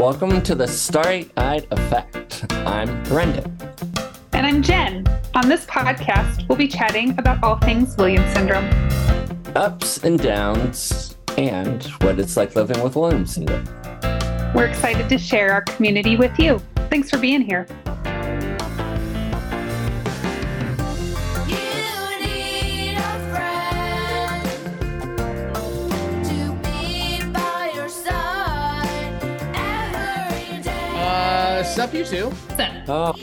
Welcome to the Starry Eyed Effect. I'm Brendan. And I'm Jen. On this podcast, we'll be chatting about all things Williams syndrome ups and downs, and what it's like living with Williams syndrome. We're excited to share our community with you. Thanks for being here. Sup, you two? Oh,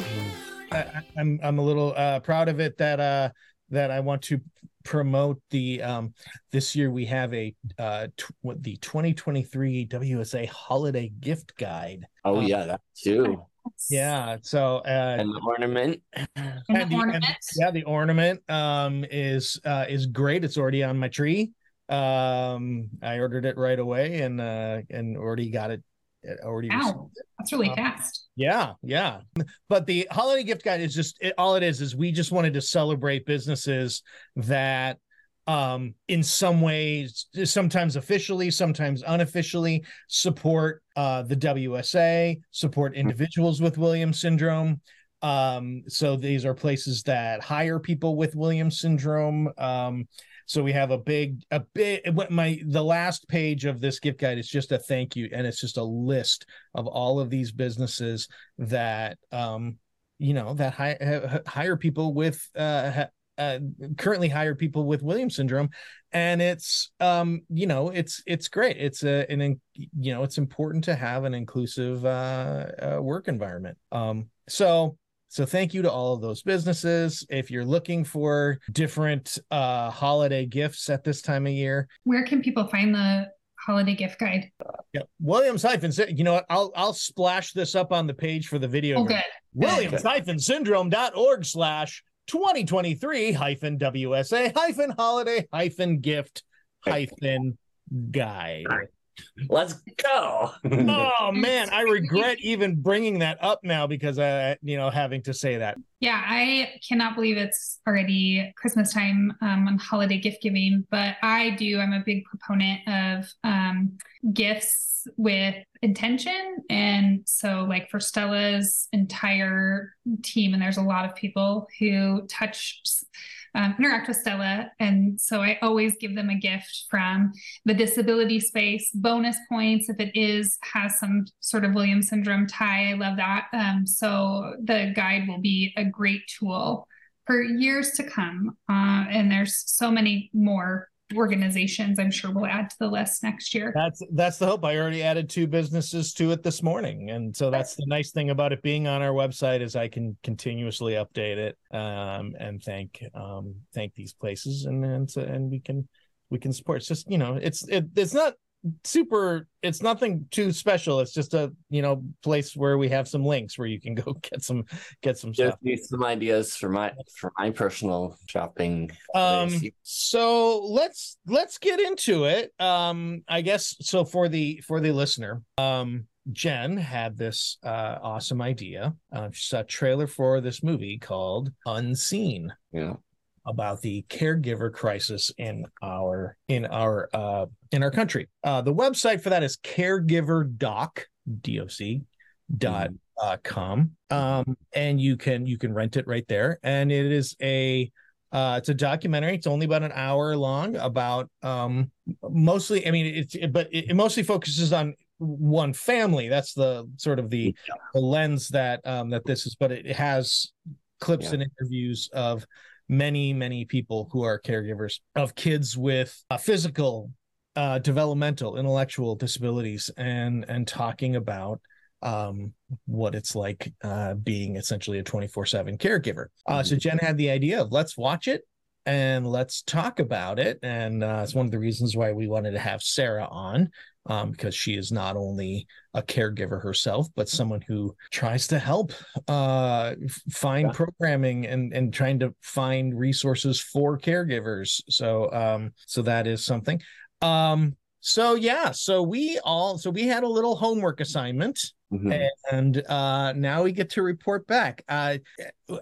I, I'm I'm a little uh, proud of it that uh that I want to promote the um this year we have a uh tw- the 2023 WSA holiday gift guide. oh Uh, yeah, that too. Yeah, so uh And the ornament. And and the the- and- yeah, the ornament um is uh is great. It's already on my tree. Um I ordered it right away and uh and already got it it already received Wow, that's really Uh, fast. Yeah, yeah. But the holiday gift guide is just it, all it is is we just wanted to celebrate businesses that um in some ways sometimes officially sometimes unofficially support uh the WSA support individuals with Williams syndrome um so these are places that hire people with Williams syndrome um so we have a big a big what my the last page of this gift guide is just a thank you and it's just a list of all of these businesses that um you know that hi- hire people with uh, uh currently hire people with Williams syndrome. And it's um you know it's it's great. It's a an you know it's important to have an inclusive uh, uh work environment. Um so so thank you to all of those businesses if you're looking for different uh holiday gifts at this time of year Where can people find the holiday gift guide? yeah williams hyphen Sy- you know what i'll i'll splash this up on the page for the video Oh, version. good. williams hyphen syndrome.org slash 2023 hyphen wsa hyphen holiday hyphen gift hyphen guide Let's go. oh man i regret even bringing that up now because uh you know having to say that Yeah, I cannot believe it's already Christmas time um, on holiday gift giving, but I do. I'm a big proponent of um, gifts with intention. And so, like for Stella's entire team, and there's a lot of people who touch, um, interact with Stella. And so I always give them a gift from the disability space, bonus points if it is, has some sort of Williams syndrome tie. I love that. Um, so the guide will be a great tool for years to come. Uh, and there's so many more organizations I'm sure we'll add to the list next year. That's that's the hope. I already added two businesses to it this morning, and so that's the nice thing about it being on our website is I can continuously update it um, and thank um, thank these places, and and and we can we can support. It's just you know it's it, it's not super it's nothing too special it's just a you know place where we have some links where you can go get some get some Give stuff me some ideas for my for my personal shopping. um list. so let's let's get into it um i guess so for the for the listener um jen had this uh awesome idea uh she saw a trailer for this movie called unseen yeah. About the caregiver crisis in our in our uh in our country. Uh the website for that is caregiver doc doc dot uh, com. Um and you can you can rent it right there. And it is a uh it's a documentary. It's only about an hour long about um mostly i mean it's it, but it, it mostly focuses on one family. That's the sort of the, the lens that um that this is but it has clips Yeah. and interviews of many many people who are caregivers of kids with uh, physical uh developmental intellectual disabilities and and talking about um what it's like uh being essentially a 24/7 caregiver. Uh so Jen had the idea of let's watch it and let's talk about it and uh it's one of the reasons why we wanted to have Sarah on um because she is not only a caregiver herself but someone who tries to help uh find Yeah. programming and and trying to find resources for caregivers. So um so that is something. Um so yeah, so we all so we had a little homework assignment Mhm. and uh now we get to report back uh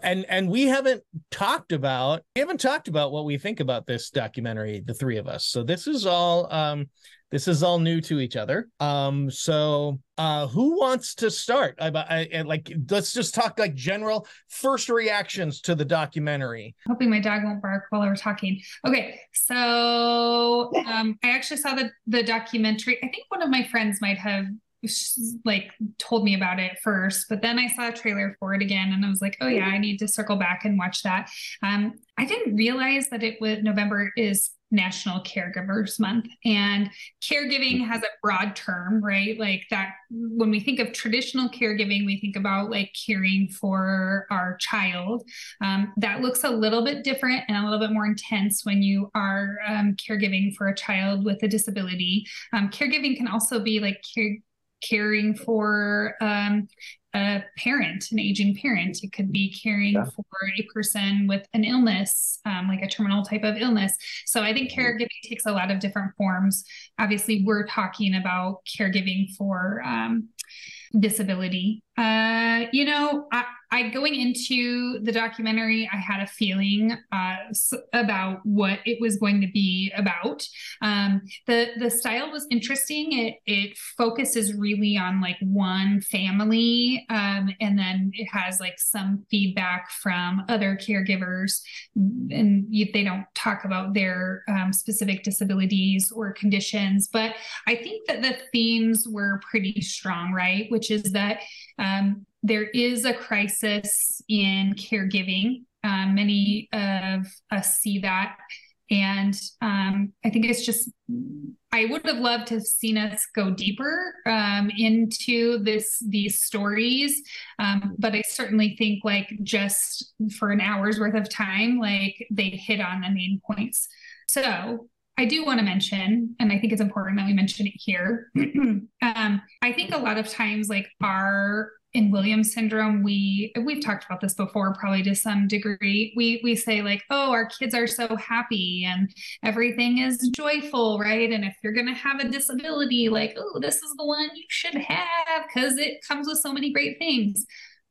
and and we haven't talked about we haven't talked about what we think about this documentary the three of us so this is all um this is all new to each other. Um, so uh, who wants to start? I, I, I, like let's just talk like general first reactions to the documentary. Hoping my dog won't bark while we're talking. Okay, so um, I actually saw the the documentary. I think one of my friends might have like told me about it first but then i saw a trailer for it again and i was like oh yeah i need to circle back and watch that um, i didn't realize that it was november is national caregivers month. And caregiving has a broad term right? Like that when we think of traditional caregiving we think about like caring for our child. Um, that looks a little bit different and a little bit more intense when you are um, caregiving for a child with a disability. Um, caregiving can also be like care- caring for um, a parent, an aging parent. It could be caring yeah. for a person with an illness, um, like a terminal type of illness. So I think mm-hmm. caregiving takes a lot of different forms. Obviously, we're talking about caregiving for um, disability. Uh, you know, I, I going into the documentary, I had a feeling uh, about what it was going to be about. Um, the the style was interesting. It it focuses really on like one family, um, and then it has like some feedback from other caregivers, and you, they don't talk about their um, specific disabilities or conditions. But I think that the themes were pretty strong, right? Which is that um, there is a crisis in caregiving. Um, many of us see that. And um, I think it's just, I would have loved to have seen us go deeper um, into this these stories. Um, but I certainly think like just for an hour's worth of time, like they hit on the main points. So I do want to mention, and I think it's important that we mention it here. um, I think a lot of times, like our in Williams syndrome, we we've talked about this before, probably to some degree. We we say like, oh, our kids are so happy and everything is joyful, right? And if you're gonna have a disability, like, oh, this is the one you should have because it comes with so many great things.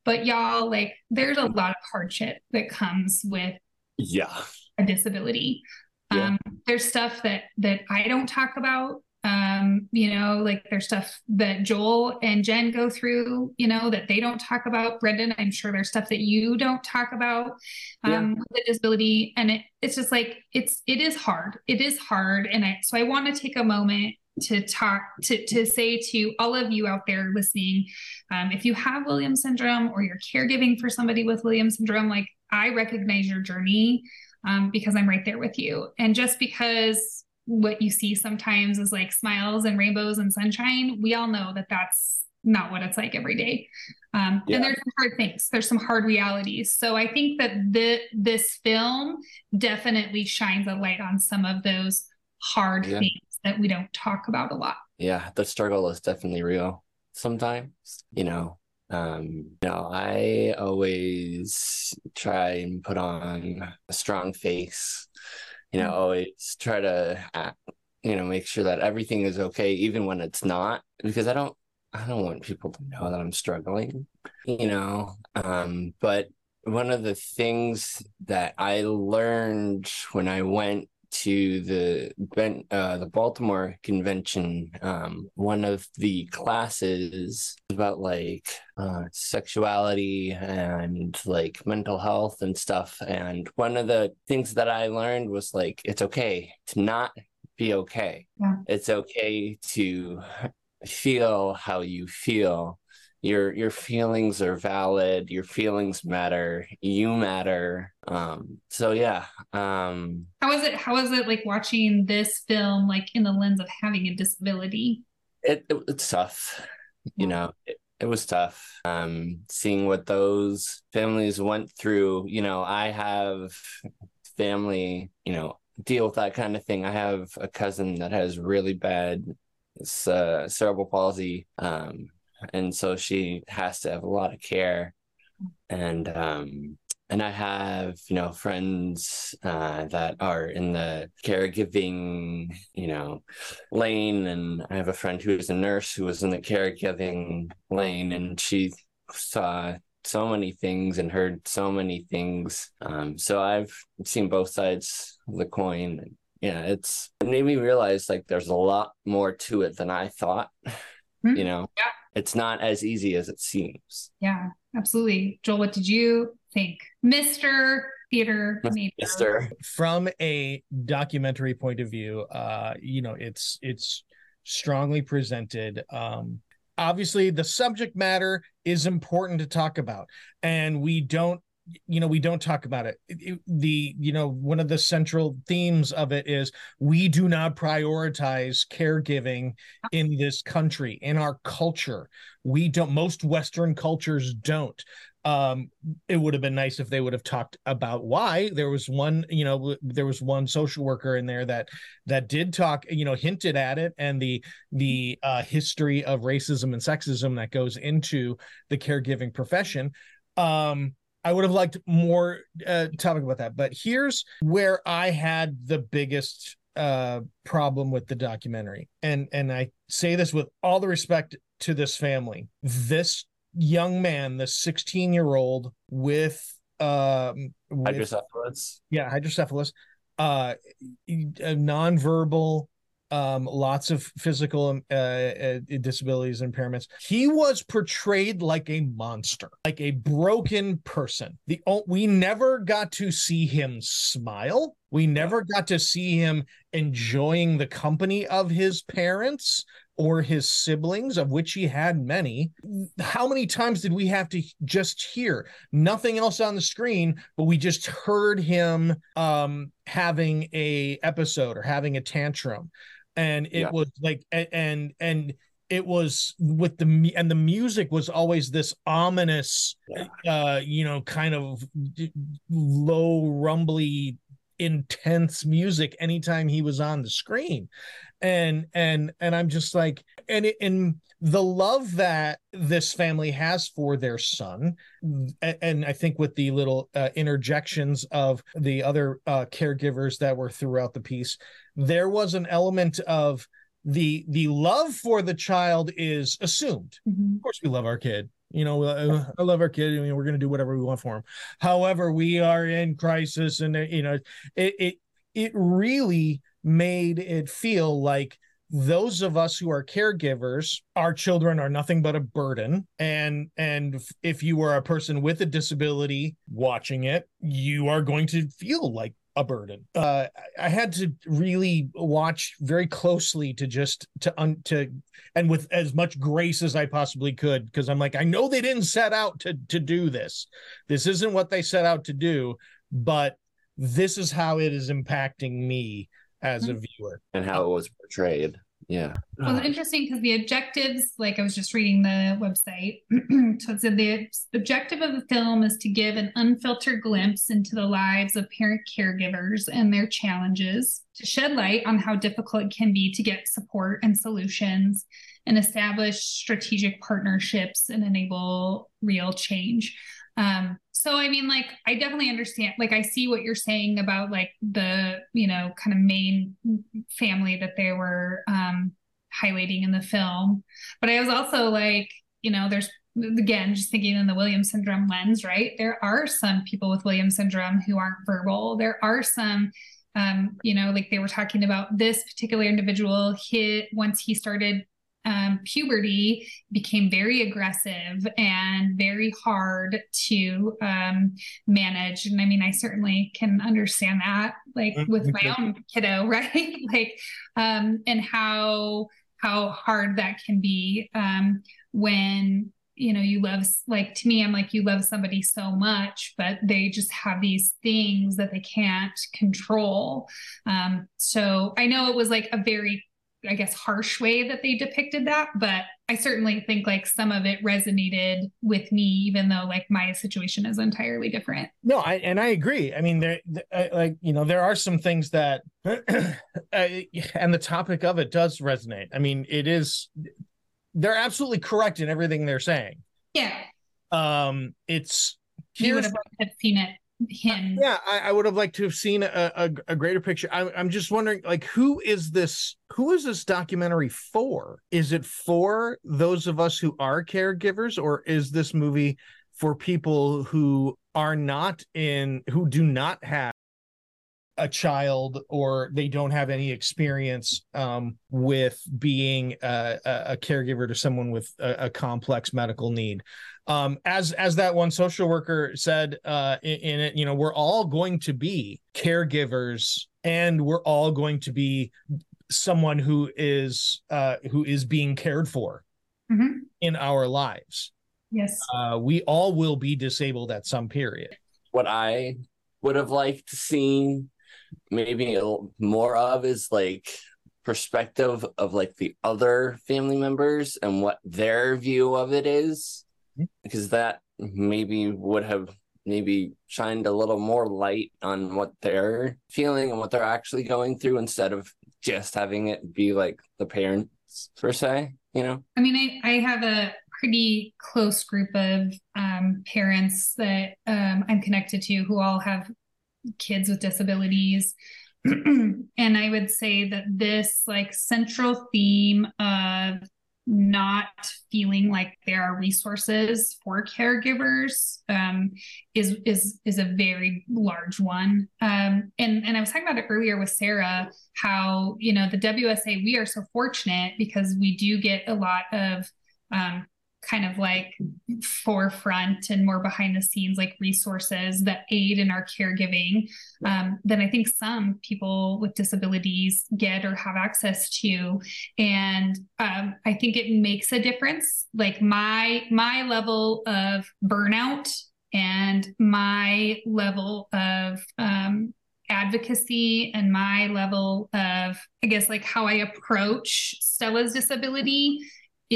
But y'all, like, there's a lot of hardship that comes with yeah a disability. Yeah. Um, there's stuff that that I don't talk about um, you know, like there's stuff that Joel and Jen go through, you know, that they don't talk about. Brendan, I'm sure there's stuff that you don't talk about um, yeah. with disability. And it, it's just like, it's, it is hard. It is hard. And I, so I want to take a moment to talk to to say to all of you out there listening um, if you have williams syndrome or you're caregiving for somebody with williams syndrome like i recognize your journey um, because i'm right there with you and just because what you see sometimes is like smiles and rainbows and sunshine. We all know that that's not what it's like every day. Um, yeah. And there's some hard things. There's some hard realities. So I think that the this film definitely shines a light on some of those hard yeah. things that we don't talk about a lot. Yeah, the struggle is definitely real. Sometimes, you know, um, you know, I always try and put on a strong face you know, always try to, you know, make sure that everything is okay, even when it's not, because I don't, I don't want people to know that I'm struggling, you know. Um, but one of the things that I learned when I went to the uh, the Baltimore convention, um, one of the classes about like uh, sexuality and like mental health and stuff. And one of the things that I learned was like it's okay to not be okay. Yeah. It's okay to feel how you feel your your feelings are valid your feelings matter you matter um so yeah um how is it how is it like watching this film like in the lens of having a disability? It, it it's tough you know it, it was tough um seeing what those families went through you know i have family you know deal with that kind of thing. I have a cousin that has really bad uh, cerebral palsy um and so she has to have a lot of care and um and I have, you know, friends uh, that are in the caregiving, you know, lane, and I have a friend who is a nurse who was in the caregiving lane, and she saw so many things and heard so many things. Um, so I've seen both sides of the coin. yeah, it's it made me realize like there's a lot more to it than I thought. Mhm. You know, Yeah. It's not as easy as it seems. Yeah, absolutely. Joel, what did you think? Mr. Theater Major. Mister, from a documentary point of view uh you know it's it's strongly presented um obviously the subject matter is important to talk about and we don't you know we don't talk about it. It- the you know one of the central themes of it is we do not prioritize caregiving in this country in our culture. We don't most western cultures don't. Um it would have been nice if they would have talked about why. There was one you know there was one social worker in there that that did talk you know hinted at it and the the uh history of racism and sexism that goes into the caregiving profession. Um i would have liked more uh topic about that but here's where i had the biggest uh problem with the documentary and and i say this with all the respect to this family this young man, the 16 year old with um with, hydrocephalus. yeah hydrocephalus uh a nonverbal um lots of physical uh, uh disabilities and impairments. He was portrayed like a monster like a broken person. The we never got to see him smile. We never got to see him enjoying the company of his parents or his siblings of which he had many. How many times did we have to just hear? Nothing else on the screen but we just heard him um having a episode or having a tantrum and it Yeah. was like and and it was with the and the music was always this ominous Yeah. uh you know kind of low rumbly intense music anytime he was on the screen. And and and i'm just like and it, and the love that this family has for their son a- and i think with the little uh, interjections of the other uh, caregivers that were throughout the piece there was an element of the the love for the child is assumed. Mhm. of course we love our kid you know uh, i love our kid I mean, we're going to do whatever we want for him. However we are in crisis and uh, you know it it it really made it feel like those of us who are caregivers our children are nothing but a burden. And and if you are a person with a disability watching it you are going to feel like a burden. Uh i had to really watch very closely to just to un to and with as much grace as i possibly could because i'm like i know they didn't set out to to do this. This isn't what they set out to do but this is how it is impacting me as a viewer. And how it was portrayed. Yeah. Well, it's interesting because the objectives, like I was just reading the website, so it said the objective of the film is to give an unfiltered glimpse into the lives of parent caregivers and their challenges, to shed light on how difficult it can be to get support and solutions, and establish strategic partnerships and enable real change. Um, so I mean, like, I definitely understand, like, I see what you're saying about like the, you know, kind of main family that they were um highlighting in the film. But I was also like, you know, there's again just thinking in the Williams syndrome lens, right? There are some people with Williams syndrome who aren't verbal. There are some um, you know, like they were talking about this particular individual, he once he started um, puberty became very aggressive and very hard to um, manage. And I mean, I certainly can understand that, like Mm, with my own kiddo, right? like, um, and how how hard that can be um, when you know you love like to me i'm like you love somebody so much but they just have these things that they can't control um so i know it was like a very i guess harsh way that they depicted that but i certainly think like some of it resonated with me even though like my situation is entirely different No, I and I agree. I mean, there, th- uh, like you know, there are some things that, uh, and the topic of it does resonate. I mean, it is. They're absolutely correct in everything they're saying. yeah Um, it's you would here's have liked to have seen it him yeah, I, I would have liked to have seen a, a, a greater picture. I, I'm just wondering, like, who is this? Who is this documentary for? Is it for those of us who are caregivers, or is this movie for people who are not in, who do not have a child or they don't have any experience um, with being a, a, caregiver to someone with a, a complex medical need. Um, as as that one social worker said uh, in, in it, you know, we're all going to be caregivers, and we're all going to be someone who is uh, who is being cared for mm-hmm. in our lives. Yes, uh, we all will be disabled at some period. What I would have liked to see maybe more of is like perspective of like the other family members and what their view of it is mm-hmm. because that maybe would have maybe shined a little more light on what they're feeling and what they're actually going through instead of just having it be like the parents per se you know i mean i, I have a pretty close group of um, parents that um, i'm connected to who all have kids with disabilities. and I would say that this like central theme of not feeling like there are resources for caregivers um, is is is a very large one. Um, and and I was talking about it earlier with Sarah, how you know the WSA we are so fortunate because we do get a lot of um, kind of like forefront and more behind the scenes like resources that aid in our caregiving um, than i think some people with disabilities get or have access to. And um, i think it makes a difference. Like my my level of burnout and my level of um, advocacy and my level of i guess like how i approach stella's disability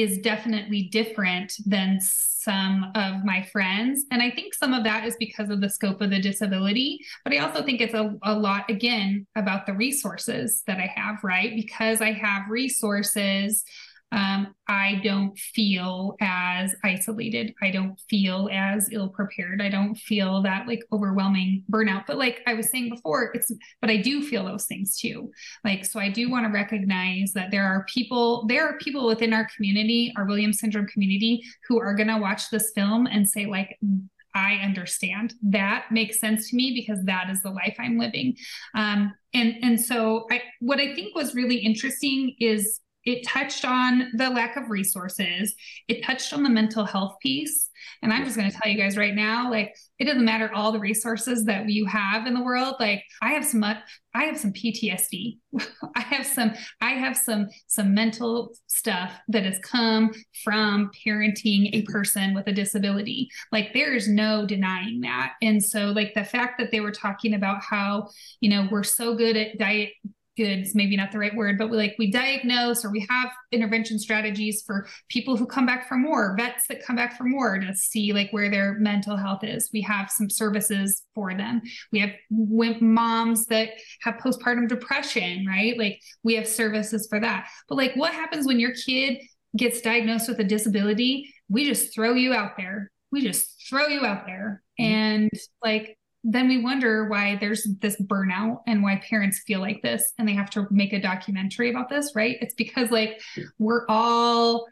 is definitely different than some of my friends. And I think some of that is because of the scope of the disability. But I also think it's a, a lot, again, about the resources that I have, right? Because I have resources um, I don't feel as isolated. I don't feel as ill prepared. I don't feel that like overwhelming burnout. But like I was saying before, it's, but I do feel those things too. Like, so I do want to recognize that there are people, there are people within our community, our Williams syndrome community, who are going to watch this film and say, like, I understand. That makes sense to me because that is the life I'm living. Um, and and so I, what I think was really interesting is it touched on the lack of resources. It touched on the mental health piece. And i'm just going to tell you guys right now like it doesn't matter all the resources that you have in the world. Like i have some i have some ptsd i have some i have some some mental stuff that has come from parenting a person with a disability. Like there is no denying that. And so like the fact that they were talking about how you know we're so good at diet good is maybe not the right word, but we like we diagnose or we have intervention strategies for people who come back for more, vets that come back for more to see like where their mental health is. We have some services for them. We have moms that have postpartum depression, right? Like we have services for that. But like what happens when your kid gets diagnosed with a disability? We just throw you out there. We just throw you out there. Mm-hmm. And like then we wonder why there's this burnout and why parents feel like this and they have to make a documentary about this, right? It's because like we're all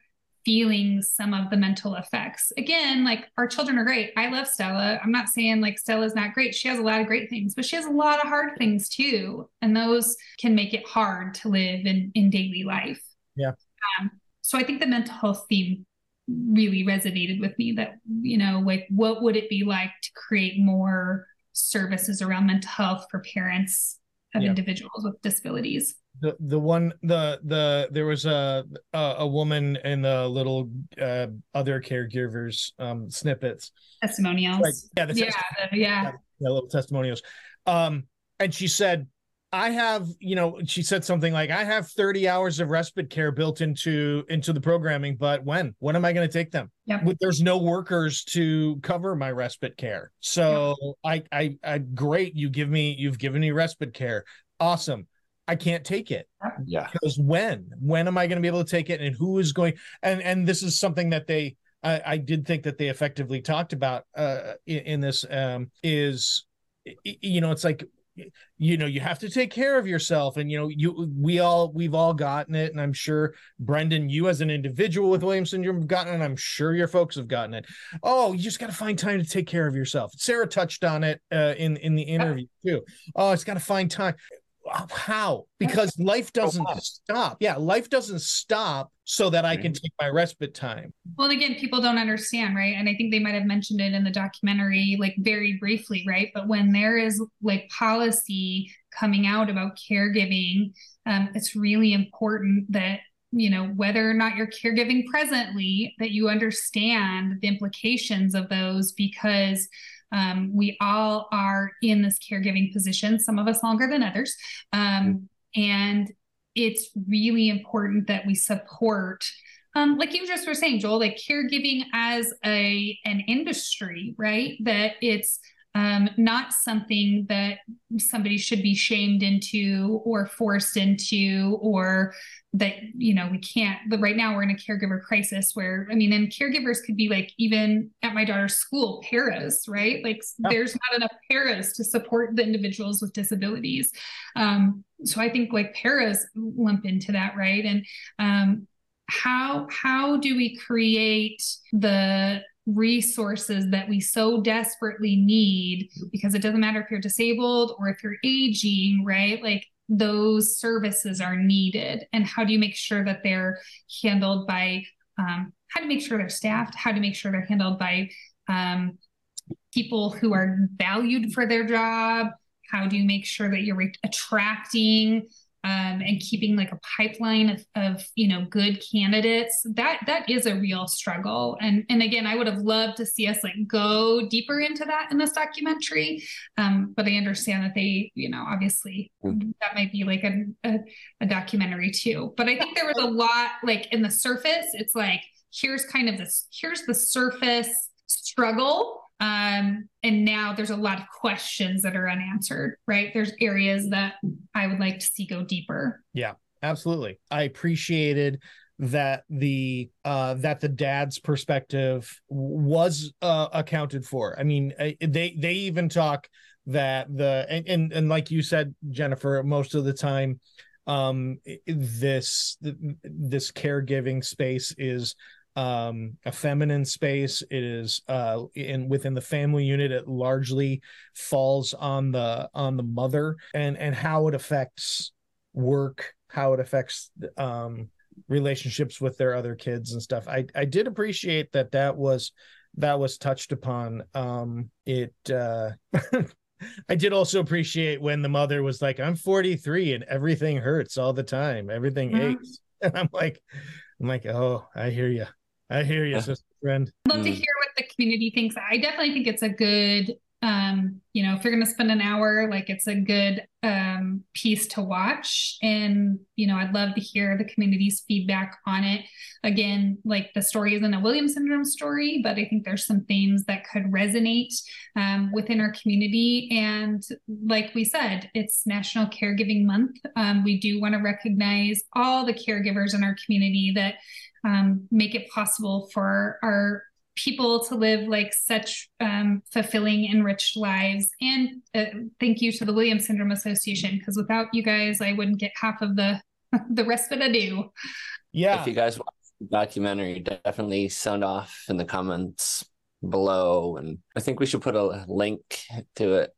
feeling some of the mental effects. Again, like our children are great. I love Stella. I'm not saying like Stella's not great. She has a lot of great things, but she has a lot of hard things too. And those can make it hard to live in, in daily life. Yeah. Um, so I think the mental health theme really resonated with me that, you know, like what would it be like to create more services around mental health for parents of yeah. individuals with disabilities. The the one the the there was a a, a woman in the little uh, other caregivers um snippets. Testimonials. Like, yeah the yeah, the, yeah. Yeah little testimonials. Um and she said I have, you know, she said something like, I have 30 hours of respite care built into into the programming, but when? When am I going to take them? Yep. There's no workers to cover my respite care. So yep. I, I I great, you give me you've given me respite care. Awesome. I can't take it. Yeah. Because when? When am I going to be able to take it? And who is going and and this is something that they I, I did think that they effectively talked about uh in, in this um is you know, it's like you know you have to take care of yourself. And you know you we all we've all gotten it. And i'm sure brendan you as an individual with williams syndrome have gotten it. And i'm sure your folks have gotten it. Oh you just got to find time to take care of yourself. Sarah touched on it uh, in in the interview too. Oh it's got to find time. How? Because life doesn't stop. Yeah life doesn't stop so that i can take my respite time. Well again people don't understand right? And i think they might have mentioned it in the documentary like very briefly right? But when there is like policy coming out about caregiving um, it's really important that you know whether or not you're caregiving presently that you understand the implications of those because um, we all are in this caregiving position, some of us longer than others. Um, and it's really important that we support um, like you just were saying joel like caregiving as a an industry right? That it's um, not something that somebody should be shamed into or forced into or that you know we can't but right now we're in a caregiver crisis where i mean and caregivers could be like even at my daughter's school paras right? Like oh. there's not enough paras to support the individuals with disabilities. Um, so i think like paras lump into that right? And um, how how do we create the resources that we so desperately need because it doesn't matter if you're disabled or if you're aging, right? Like those services are needed. And how do you make sure that they're handled by, um, how to make sure they're staffed, how to make sure they're handled by um, people who are valued for their job? How do you make sure that you're attracting um, and keeping like a pipeline of, of you know good candidates that that is a real struggle. And and again i would have loved to see us like go deeper into that in this documentary um, but i understand that they you know obviously mm-hmm. that might be like a, a, a documentary too. But i think there was a lot like in the surface it's like here's kind of this here's the surface struggle um, and now there's a lot of questions that are unanswered, right? There's areas that I would like to see go deeper. Yeah, absolutely. I appreciated that the uh that the dad's perspective was uh accounted for i mean they they even talk that the and, and and like you said jennifer most of the time um this this caregiving space is um, a feminine space. It is uh, in within the family unit. It largely falls on the on the mother and and how it affects work, how it affects um, relationships with their other kids and stuff. I I did appreciate that that was that was touched upon. Um, it. Uh, I did also appreciate when the mother was like, "I'm 43 and everything hurts all the time. Everything mm-hmm. aches," and I'm like, "I'm like, oh, I hear you. I hear you, sister friend. I'd love mm. to hear what the community thinks. I definitely think it's a good, um, you know, if you're going to spend an hour, like it's a good um, piece to watch. And, you know, I'd love to hear the community's feedback on it. Again, like the story isn't a Williams syndrome story, but I think there's some themes that could resonate um, within our community. And like we said, it's National Caregiving Month. Um, we do want to recognize all the caregivers in our community that um, make it possible for our people to live like such um, fulfilling, enriched lives. And uh, thank you to the Williams Syndrome Association because without you guys, I wouldn't get half of the the rest that I do. Yeah. If you guys watch the documentary, definitely sound off in the comments below, and I think we should put a link to it.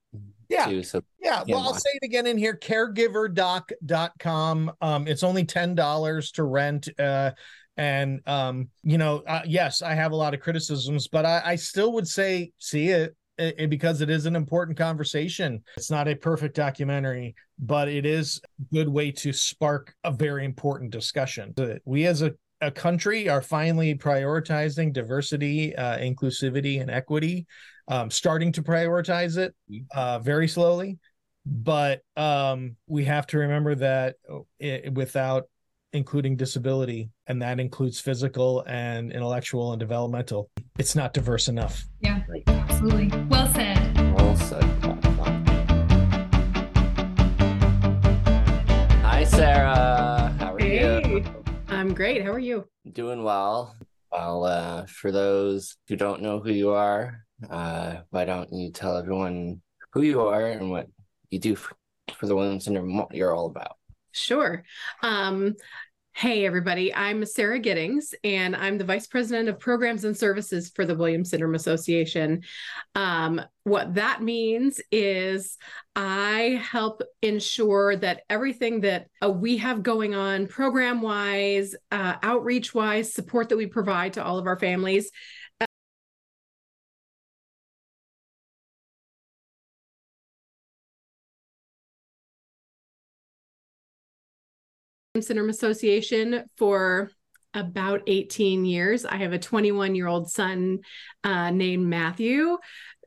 Yeah. Too, so yeah. Well, I'll say it again in here caregiverdoc.com. Um, it's only $10 to rent. Uh, and um, you know, uh, yes, I have a lot of criticisms, but I, I still would say see it, it, it, because it is an important conversation. It's not a perfect documentary, but it is a good way to spark a very important discussion. We as a a country are finally prioritizing diversity, uh, inclusivity, and equity, um, starting to prioritize it uh, very slowly. But um, we have to remember that it, without including disability, and that includes physical and intellectual and developmental. It's not diverse enough. Yeah, absolutely. Well said. Well said. Hi, Sarah. How are hey. you? I'm great. How are you? Doing well. Well, uh, for those who don't know who you are, uh, why don't you tell everyone who you are and what you do for, for the Williams Syndrome, what you're all about. Sure. Um, Hey, everybody. I'm Sarah Giddings, and I'm the Vice President of Programs and Services for the Williams Syndrome Association. Um, what that means is I help ensure that everything that uh, we have going on, program wise, uh, outreach wise, support that we provide to all of our families, Syndrome Association for about 18 years. I have a 21 year old son uh, named Matthew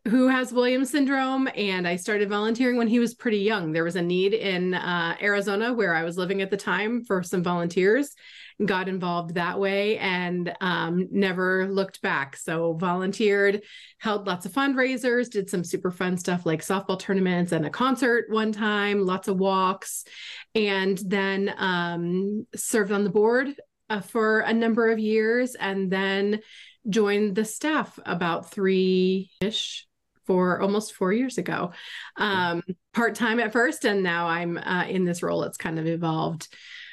who has Williams syndrome, and I started volunteering when he was pretty young. There was a need in uh, Arizona where I was living at the time for some volunteers. Got involved that way and um, never looked back. So volunteered, held lots of fundraisers, did some super fun stuff like softball tournaments and a concert one time, lots of walks, and then um, served on the board uh, for a number of years, and then joined the staff about three ish for almost four years ago, um, part time at first, and now I'm uh, in this role. It's kind of evolved.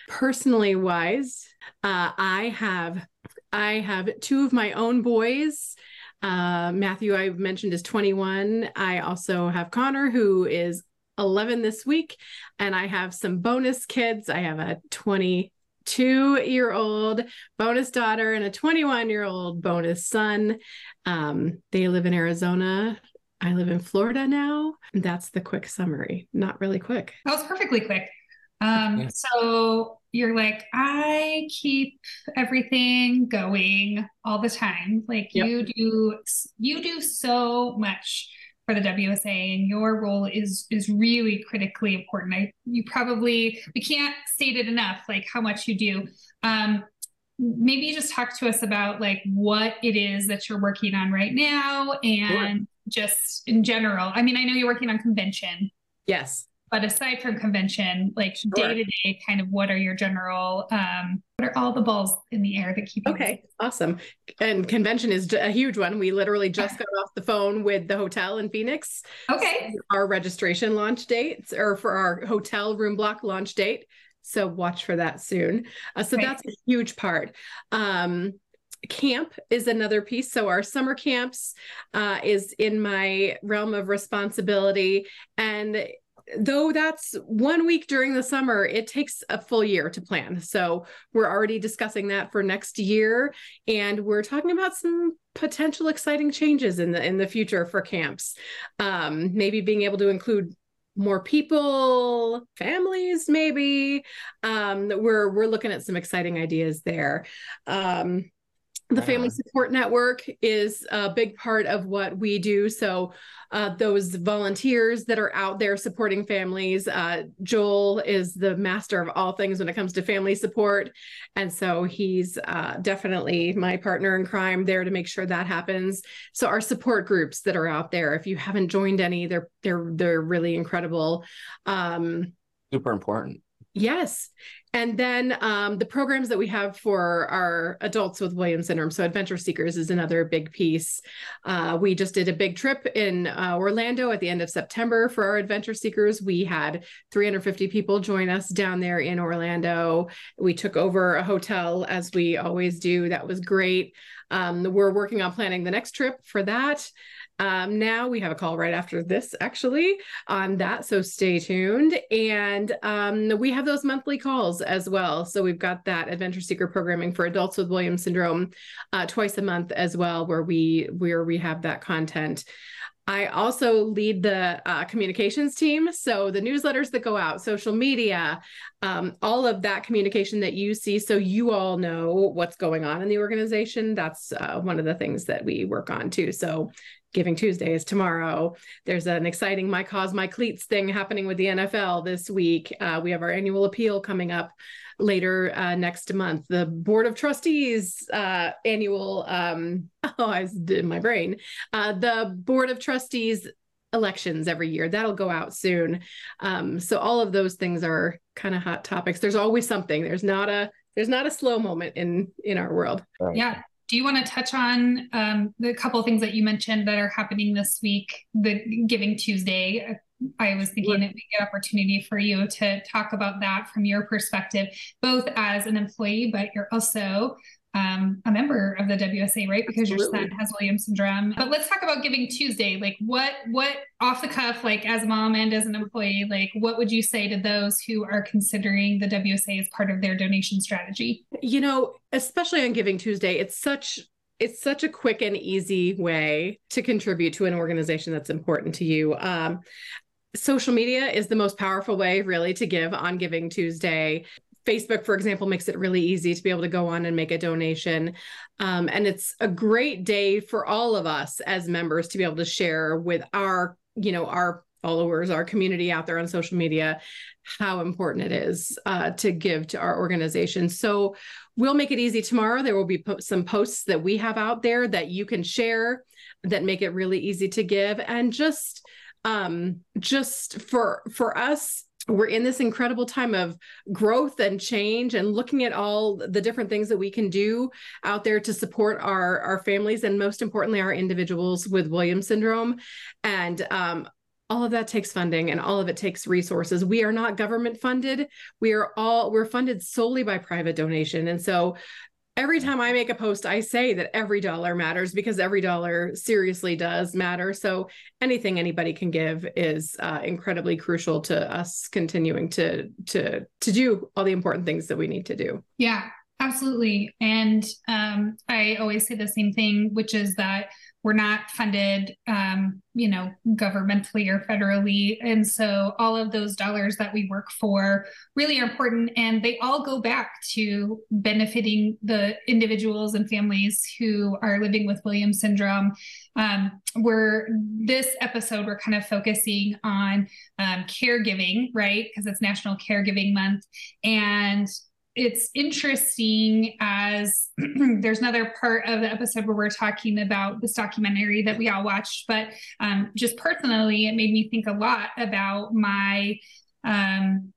Personally wise, uh, I have I have two of my own boys. Uh, Matthew, I mentioned, is 21. I also have Connor, who is 11 this week, and I have some bonus kids. I have a 22 year old bonus daughter and a 21 year old bonus son. Um, they live in Arizona. I live in Florida now. That's the quick summary. Not really quick. That was perfectly quick. Um, yeah. So you're like, I keep everything going all the time. Like yep. you do, you do so much for the WSA, and your role is is really critically important. I you probably we can't state it enough, like how much you do. Um, maybe just talk to us about like what it is that you're working on right now and. Sure just in general? I mean, I know you're working on convention. Yes. But aside from convention, like day to day, kind of what are your general, um, what are all the balls in the air that keep you? Okay, awesome. And convention is a huge one. We literally just got off the phone with the hotel in Phoenix. Okay. Our registration launch dates or for our hotel room block launch date. So watch for that soon. Uh, so that's a huge part. Um, camp is another piece so our summer camps uh, is in my realm of responsibility and though that's one week during the summer it takes a full year to plan. So we're already discussing that for next year and we're talking about some potential exciting changes in the in the future for camps. Um, maybe being able to include more people families maybe. Um, we're we're looking at some exciting ideas there. Um, the family support network is a big part of what we do. So uh, those volunteers that are out there supporting families uh, joel is the master of all things when it comes to family support. And so he's uh, definitely my partner in crime there to make sure that happens. So our support groups that are out there if you haven't joined any they're they're they're really incredible. Um, super important. Yes. And then um, the programs that we have for our adults with Williams syndrome. So, Adventure Seekers is another big piece. Uh, we just did a big trip in uh, Orlando at the end of September for our Adventure Seekers. We had 350 people join us down there in Orlando. We took over a hotel as we always do. That was great. Um, we're working on planning the next trip for that. Um, now we have a call right after this, actually, on that. So stay tuned. And um, we have those monthly calls as well. So we've got that Adventure Seeker programming for adults with Williams syndrome uh, twice a month as well, where we where we have that content. I also lead the uh, communications team. So the newsletters that go out, social media, um, all of that communication that you see, so you all know what's going on in the organization. That's uh, one of the things that we work on too. So Giving Tuesday is tomorrow. There's an exciting My Cause, My Cleats thing happening with the NFL this week. Uh, we have our annual appeal coming up later uh, next month. The Board of Trustees uh, annual, um, oh, I was in my brain. Uh, the Board of Trustees elections every year. That'll go out soon. Um, so all of those things are kind of hot topics. There's always something. There's not a there's not a slow moment in in our world. Yeah, do you want to touch on um, the couple things that you mentioned that are happening this week, the Giving Tuesday? I was thinking it would be a good opportunity for you to talk about that from your perspective, both as an employee, but you're also um, a member of the WSA, right? Because Absolutely. your son has Williams syndrome. But let's talk about Giving Tuesday. Like, what, what off the cuff, like as a mom and as an employee, like, what would you say to those who are considering the WSA as part of their donation strategy? You know, especially on Giving Tuesday, it's such it's such a quick and easy way to contribute to an organization that's important to you. Um, social media is the most powerful way, really, to give on Giving Tuesday. Facebook, for example, makes it really easy to be able to go on and make a donation. Um, and it's a great day for all of us as members to be able to share with our, you know, our followers, our community out there on social media, how important it is uh, to give to our organization. So we'll make it easy tomorrow. There will be po- some posts that we have out there that you can share that make it really easy to give. And just um, just for for us we're in this incredible time of growth and change and looking at all the different things that we can do out there to support our our families and most importantly our individuals with williams syndrome. And um, all of that takes funding and all of it takes resources. We are not government funded. We are all we're funded solely by private donation. And so every time I make a post, I say that every dollar matters because every dollar seriously does matter. So anything anybody can give is uh, incredibly crucial to us continuing to to to do all the important things that we need to do. Yeah, absolutely. And um, I always say the same thing, which is that we're not funded um, you know governmentally or federally. And so all of those dollars that we work for really are important and they all go back to benefiting the individuals and families who are living with williams syndrome. Um, we're this episode we're kind of focusing on um, caregiving right? Because it's national caregiving month. And it's interesting as there's another part of the episode where we're talking about this documentary that we all watched, but um, just personally, it made me think a lot about my um,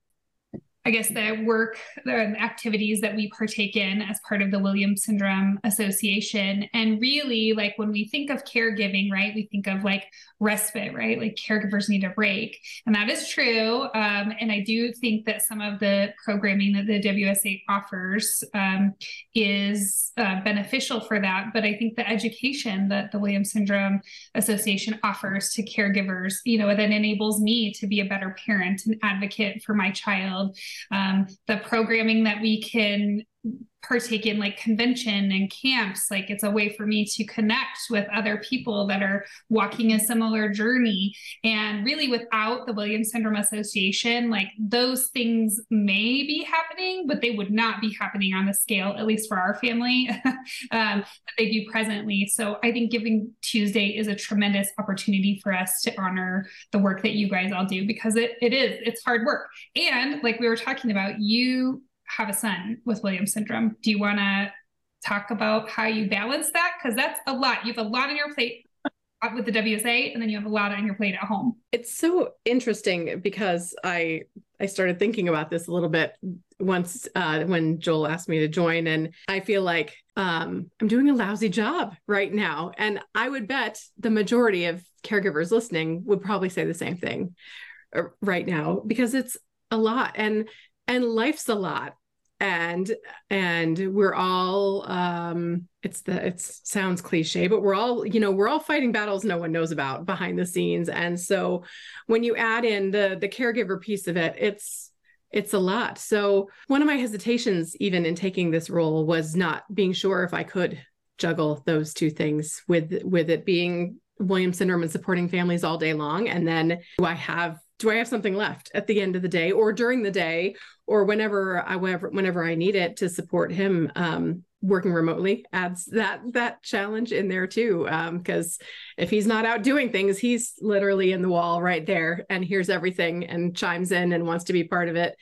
I guess the work, the activities that we partake in as part of the Williams Syndrome Association. And really, like when we think of caregiving, right, we think of like respite, right? Like caregivers need a break. And that is true. Um, and I do think that some of the programming that the WSA offers um, is uh, beneficial for that. But I think the education that the Williams Syndrome Association offers to caregivers, you know, that enables me to be a better parent and advocate for my child um, the programming that we can partake in like convention and camps like it's a way for me to connect with other people that are walking a similar journey. And really without the williams syndrome association like those things may be happening but they would not be happening on the scale at least for our family um, that they do presently. So i think giving tuesday is a tremendous opportunity for us to honor the work that you guys all do because it, it is it's hard work. And like we were talking about you have a son with Williams syndrome. Do you want to talk about how you balance that? Because that's a lot. You have a lot on your plate with the WSA, and then you have a lot on your plate at home. It's so interesting because I I started thinking about this a little bit once uh, when Joel asked me to join, and I feel like um, I'm doing a lousy job right now, and I would bet the majority of caregivers listening would probably say the same thing uh, right now because it's a lot, and and life's a lot and and we're all um it's the it sounds cliche but we're all you know we're all fighting battles no one knows about behind the scenes. And so when you add in the the caregiver piece of it it's it's a lot. So one of my hesitations even in taking this role was not being sure if i could juggle those two things with with it being williams syndrome and supporting families all day long. And then do i have do I have something left at the end of the day or during the day or whenever I whenever, whenever I need it to support him um, working remotely adds that that challenge in there too. Because um, if he's not out doing things he's literally in the wall right there and hears everything and chimes in and wants to be part of it.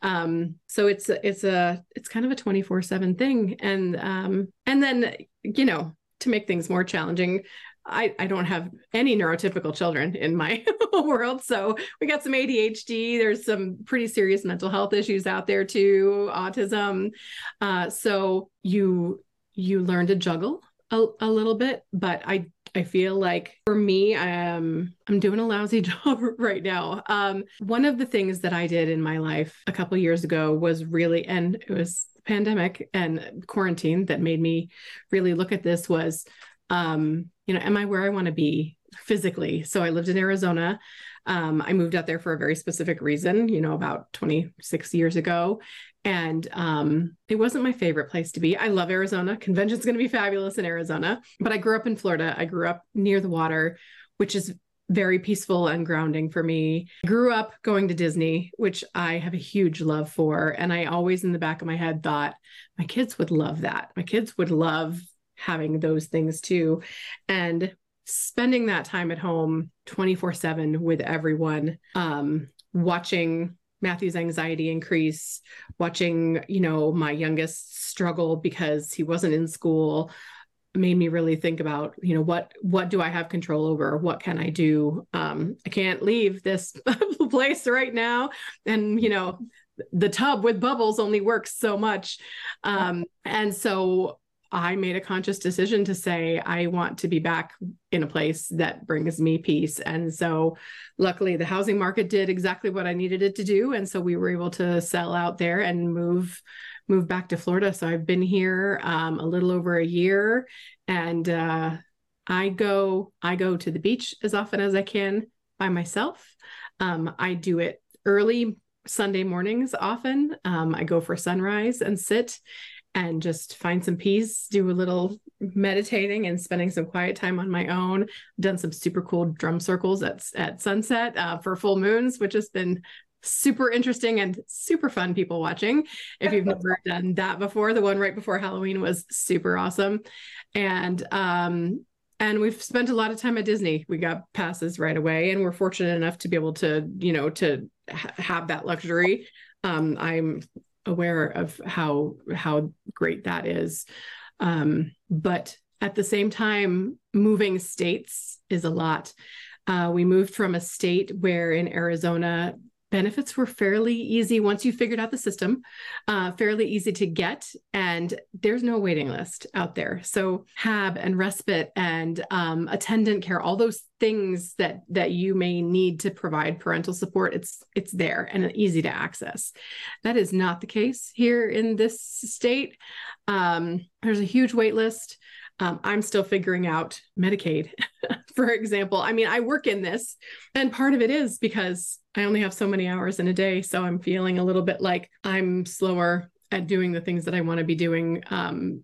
Um, so it's it's a it's kind of a 24 7 thing. And um, and then you know to make things more challenging I, I don't have any neurotypical children in my world. So we got some ADHD. There's some pretty serious mental health issues out there too, autism. Uh, so you you learn to juggle a, a little bit, but I I feel like for me, I'm I'm doing a lousy job right now. Um, one of the things that I did in my life a couple years ago was really, and it was pandemic and quarantine that made me really look at this was, um, you know, am I where I want to be physically? So I lived in Arizona. Um, I moved out there for a very specific reason, you know, about 26 years ago. And um, it wasn't my favorite place to be. I love Arizona. Convention's going to be fabulous in Arizona. But I grew up in Florida. I grew up near the water, which is very peaceful and grounding for me. I grew up going to Disney, which I have a huge love for. And I always in the back of my head thought my kids would love that. My kids would love having those things too. And spending that time at home 24 7 with everyone, um, watching Matthew's anxiety increase, watching, you know, my youngest struggle because he wasn't in school made me really think about, you know, what what do I have control over? What can I do? Um, I can't leave this place right now. And, you know, the tub with bubbles only works so much. Um, and so I made a conscious decision to say, I want to be back in a place that brings me peace. And so, luckily, the housing market did exactly what I needed it to do. And so, we were able to sell out there and move move back to Florida. So I've been here um, a little over a year, and uh, I go I go to the beach as often as I can by myself. Um, I do it early Sunday mornings often. Um, I go for sunrise and sit and just find some peace, do a little meditating and spending some quiet time on my own. done some super cool drum circles at, at sunset uh, for full moons, which has been super interesting and super fun people watching. If you've never done that before, the one right before Halloween was super awesome. And um and we've spent a lot of time at Disney. We got passes right away and we're fortunate enough to be able to, you know, to ha- have that luxury. Um I'm aware of how how great that is. Um, but at the same time, moving states is a lot. Uh, we moved from a state where in Arizona benefits were fairly easy once you figured out the system, uh, fairly easy to get, and there's no waiting list out there. So HAB and respite and um, attendant care, all those things that that you may need to provide parental support, it's it's there and easy to access. That is not the case here in this state. Um, there's a huge wait list. Um, I'm still figuring out Medicaid, for example. I mean, I work in this, and part of it is because I only have so many hours in a day. So I'm feeling a little bit like I'm slower at doing the things that I want to be doing um,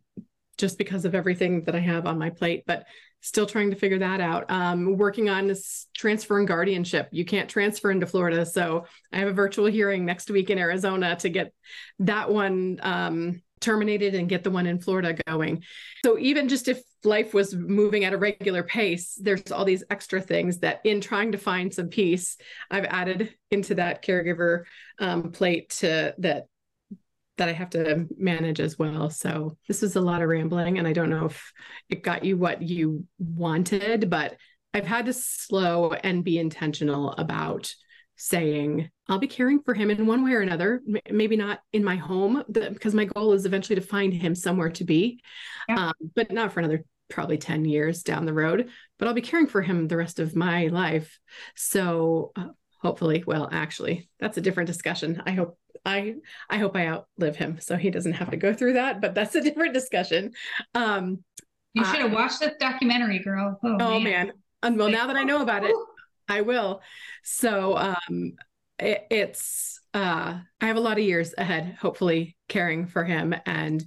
just because of everything that I have on my plate. But still trying to figure that out. Um, working on this transfer and guardianship. You can't transfer into Florida. So I have a virtual hearing next week in Arizona to get that one um, terminated and get the one in Florida going. So even just if life was moving at a regular pace, there's all these extra things that in trying to find some peace, I've added into that caregiver um, plate to that that I have to manage as well. So this was a lot of rambling and I don't know if it got you what you wanted, but I've had to slow and be intentional about saying I'll be caring for him in one way or another, maybe not in my home, because my goal is eventually to find him somewhere to be, yeah. um, but not for another probably 10 years down the road. But I'll be caring for him the rest of my life. So uh, hopefully, well, actually, that's a different discussion. I hope I I hope I outlive him so he doesn't have to go through that, but that's a different discussion. Um, you should have watched this documentary, girl. Oh, oh man. man. And well, now that I know about it, I will. So um, it, it's uh, I have a lot of years ahead, hopefully caring for him, and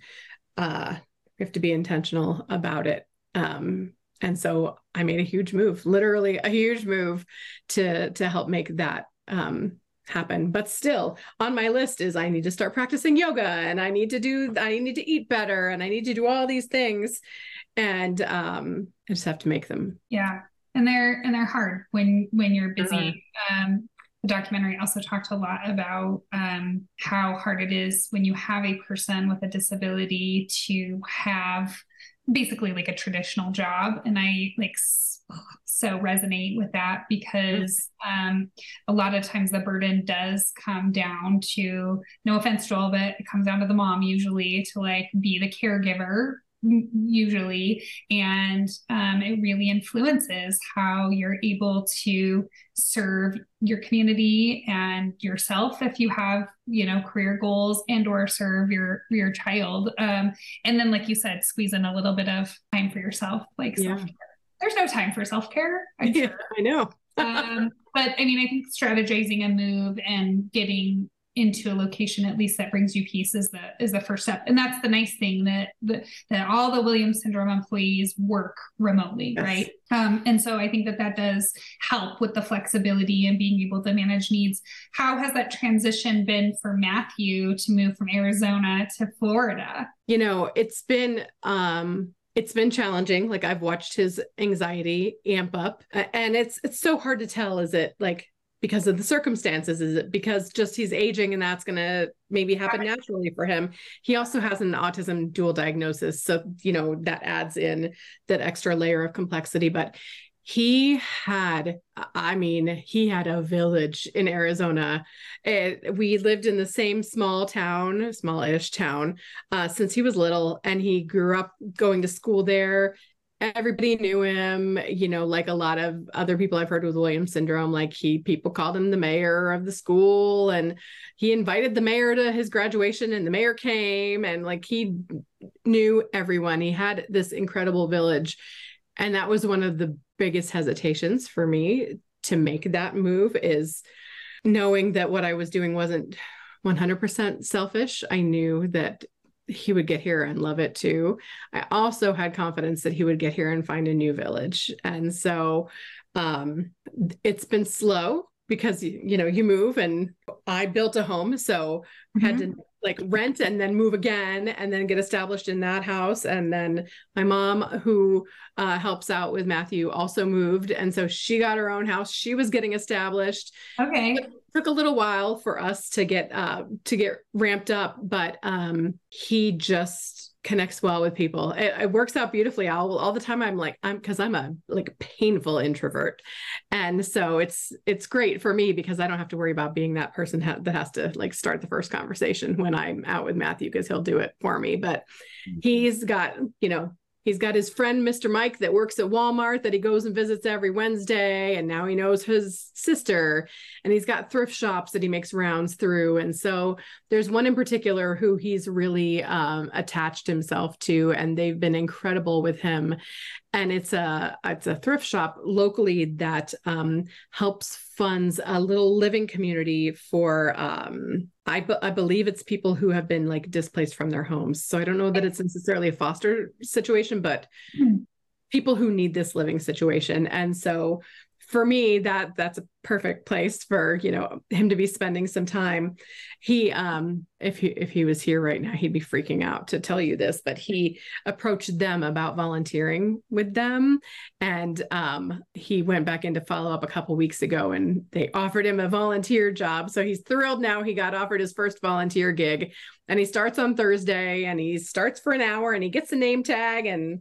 uh, we have to be intentional about it. Um, and so I made a huge move, literally a huge move to to help make that um, happen. But still, on my list is I need to start practicing yoga, and I need to do I need to eat better, and I need to do all these things, and um, I just have to make them. Yeah, and they're and they're hard when when you're busy. Uh-huh. um, the documentary also talked a lot about um, how hard it is when you have a person with a disability to have basically like a traditional job. And i like so resonate with that because um, a lot of times the burden does come down to no offense to joel but it comes down to the mom usually to like be the caregiver usually and um, it really influences how you're able to serve your community and yourself if you have you know career goals and or serve your your child um, and then like you said squeeze in a little bit of time for yourself like yeah. self-care there's no time for self-care yeah, sure. i know um, but i mean i think strategizing a move and getting into a location at least that brings you peace is the is the first step. And that's the nice thing that that, that all the williams syndrome employees work remotely yes. right? Um, and so i think that that does help with the flexibility and being able to manage needs. How has that transition been for matthew to move from arizona to florida? You know it's been um it's been challenging. Like i've watched his anxiety amp up and it's it's so hard to tell is it like because of the circumstances? Is it because just he's aging and that's going to maybe happen naturally for him? He also has an autism dual diagnosis. So, you know, that adds in that extra layer of complexity. But he had, I mean, he had a village in Arizona. It, we lived in the same small town, small-ish town, uh, since he was little, and he grew up going to school there everybody knew him you know like a lot of other people i've heard with williams syndrome like he people called him the mayor of the school and he invited the mayor to his graduation and the mayor came and like he knew everyone. He had this incredible village and that was one of the biggest hesitations for me to make that move is knowing that what i was doing wasn't 100% selfish. I knew that he would get here and love it too. I also had confidence that he would get here and find a new village. And so um, it's been slow because you know you move and I built a home so mm-hmm. had to like rent and then move again and then get established in that house and then my mom who uh, helps out with matthew also moved and so she got her own house she was getting established okay took a little while for us to get uh, to get ramped up but um, he just connects well with people. It, it, works out beautifully. All all the time I'm like I'm because I'm a like painful introvert, and so it's it's great for me because I don't have to worry about being that person ha- that has to like start the first conversation when I'm out with Matthew because he'll do it for me. But mm-hmm. he's got you know He's got his friend, Mr. Mike, that works at Walmart that he goes and visits every Wednesday. And now he knows his sister. And he's got thrift shops that he makes rounds through. And so there's one in particular who he's really um, attached himself to, and they've been incredible with him. And it's a it's a thrift shop locally that um, helps funds a little living community for um, I, I believe it's people who have been like displaced from their homes. So I don't know that it's necessarily a foster situation, but mm-hmm. people who need this living situation. And so for me that that's a perfect place for you know him to be spending some time. He um if he if he was here right now he'd be freaking out to tell you this but he approached them about volunteering with them. And um he went back in to follow up a couple weeks ago and they offered him a volunteer job. So he's thrilled now. He got offered his first volunteer gig and he starts on Thursday and he starts for an hour and he gets a name tag and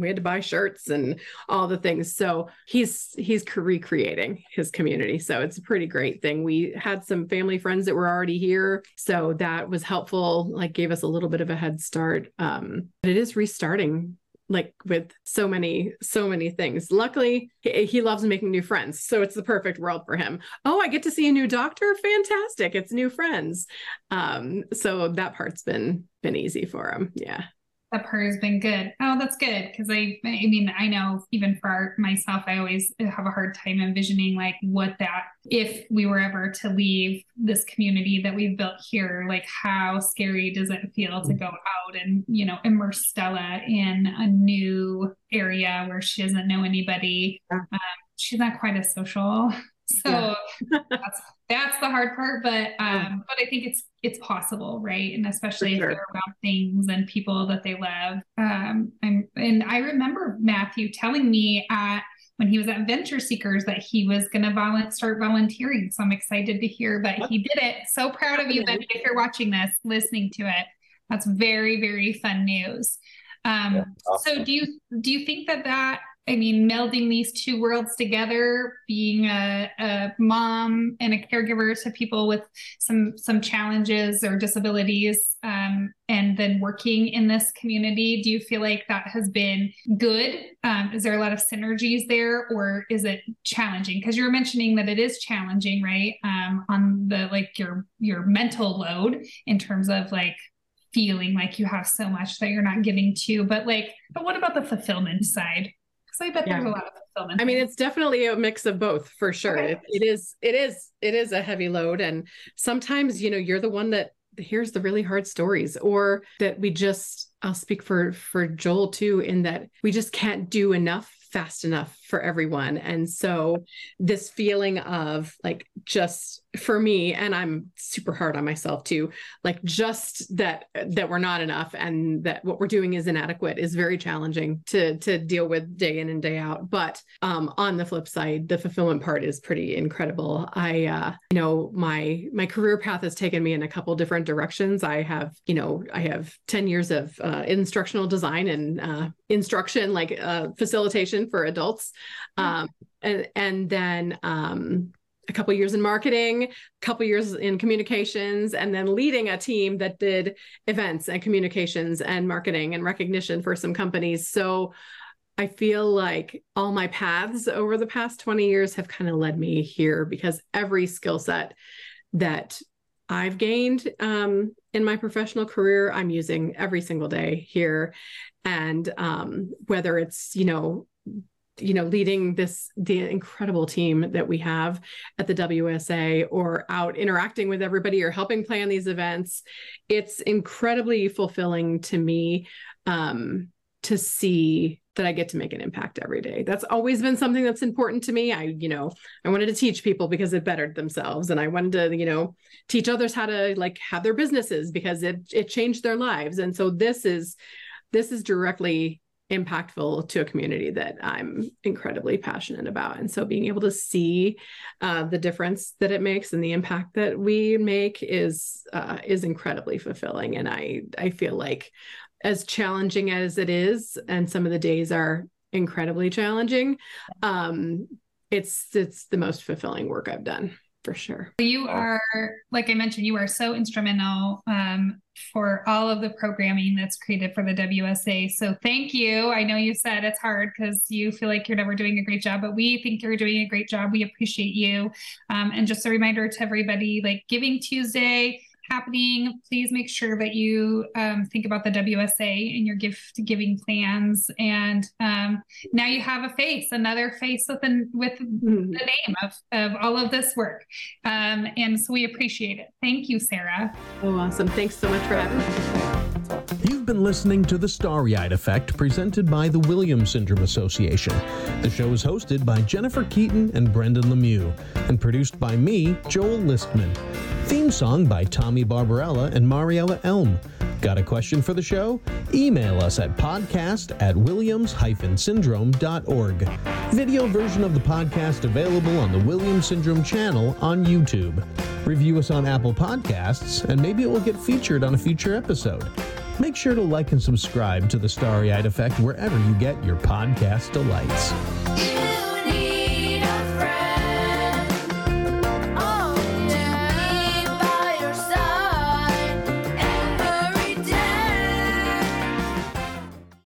we had to buy shirts and all the things. So he's he's recreating his community. So it's a pretty great thing. We had some family friends that were already here. So that was helpful like gave us a little bit of a head start. Um but it is restarting like with so many so many things. Luckily he, loves making new friends so it's the perfect world for him. Oh i get to see a new doctor? Fantastic. It's new friends. Um so that part's been been easy for him. Yeah that part has been good. Oh, that's good because I, I mean, I know even for myself, I always have a hard time envisioning like what that if we were ever to leave this community that we've built here, like how scary does it feel to go out and you know immerse Stella in a new area where she doesn't know anybody. Um, she's not quite as social so yeah. that's that's the hard part but um but i think it's it's possible right? And especially sure. if they're around things and people that they love. Um and and i remember matthew telling me at when he was at venture seekers that he was going to start volunteering. So i'm excited to hear that he did it. So proud of you Benny, if you're watching this listening to it. That's very very fun news. Um, yeah, awesome. so do you do you think that that I mean, melding these two worlds together, being a, a mom and a caregiver to people with some some challenges or disabilities, um, and then working in this community, do you feel like that has been good? Um, is there a lot of synergies there, or is it challenging? Because you were mentioning that it is challenging, right? Um, on the like your your mental load in terms of like feeling like you have so much that you're not giving to but like but what about the fulfillment side because i bet yeah. there's a lot of fulfillment i mean it's definitely a mix of both for sure okay. it, it is it is it is a heavy load and sometimes you know you're the one that hears the really hard stories or that we just i'll speak for for joel too in that we just can't do enough fast enough for everyone. And so this feeling of like just for me, and I'm super hard on myself too, like just that that we're not enough and that what we're doing is inadequate is very challenging to to deal with day in and day out. But um, on the flip side, the fulfillment part is pretty incredible. I uh, you know my my career path has taken me in a couple different directions. I have you know I have 10 years of uh, instructional design and uh, instruction like uh, facilitation for adults. Um, and and then um, a couple years in marketing, a couple years in communications, and then leading a team that did events and communications and marketing and recognition for some companies. So I feel like all my paths over the past 20 years have kind of led me here because every skill set that I've gained um, in my professional career, I'm using every single day here. And um, whether it's, you know, you know leading this the incredible team that we have at the WSA or out interacting with everybody or helping plan these events it's incredibly fulfilling to me um, to see that I get to make an impact every day. That's always been something that's important to me. I, you know, I wanted to teach people because it bettered themselves and I wanted to, you know, teach others how to like have their businesses because it it changed their lives. And so this is this is directly impactful to a community that I'm incredibly passionate about. And so being able to see uh, the difference that it makes and the impact that we make is uh, is incredibly fulfilling. And I I feel like as challenging as it is, and some of the days are incredibly challenging, um, it's it's the most fulfilling work I've done for sure. You are, like I mentioned, you are so instrumental um, for all of the programming that's created for the WSA. So thank you. I know you said it's hard because you feel like you're never doing a great job, but we think you're doing a great job. We appreciate you. Um, and just a reminder to everybody like Giving Tuesday happening, please make sure that you um, think about the WSA in your gift giving plans. And um, now you have a face, another face with, an, with mm-hmm. the name of, of all of this work. Um, and so we appreciate it. Thank you, Sarah. Oh, awesome. Thanks so much for having me. Been listening to The Starry Eyed Effect, presented by the Williams Syndrome Association. The show is hosted by Jennifer Keaton and Brendan Lemieux, and produced by me, Joel Listman. Theme song by Tommy Barbarella and Mariella Elm. Got a question for the show? Email us at podcast at williams-syndrome.org. Video version of the podcast available on the Williams Syndrome channel on YouTube. Review us on Apple Podcasts, and maybe it will get featured on a future episode. Make sure to like and subscribe to the Starry Eyed Effect wherever you get your podcast delights.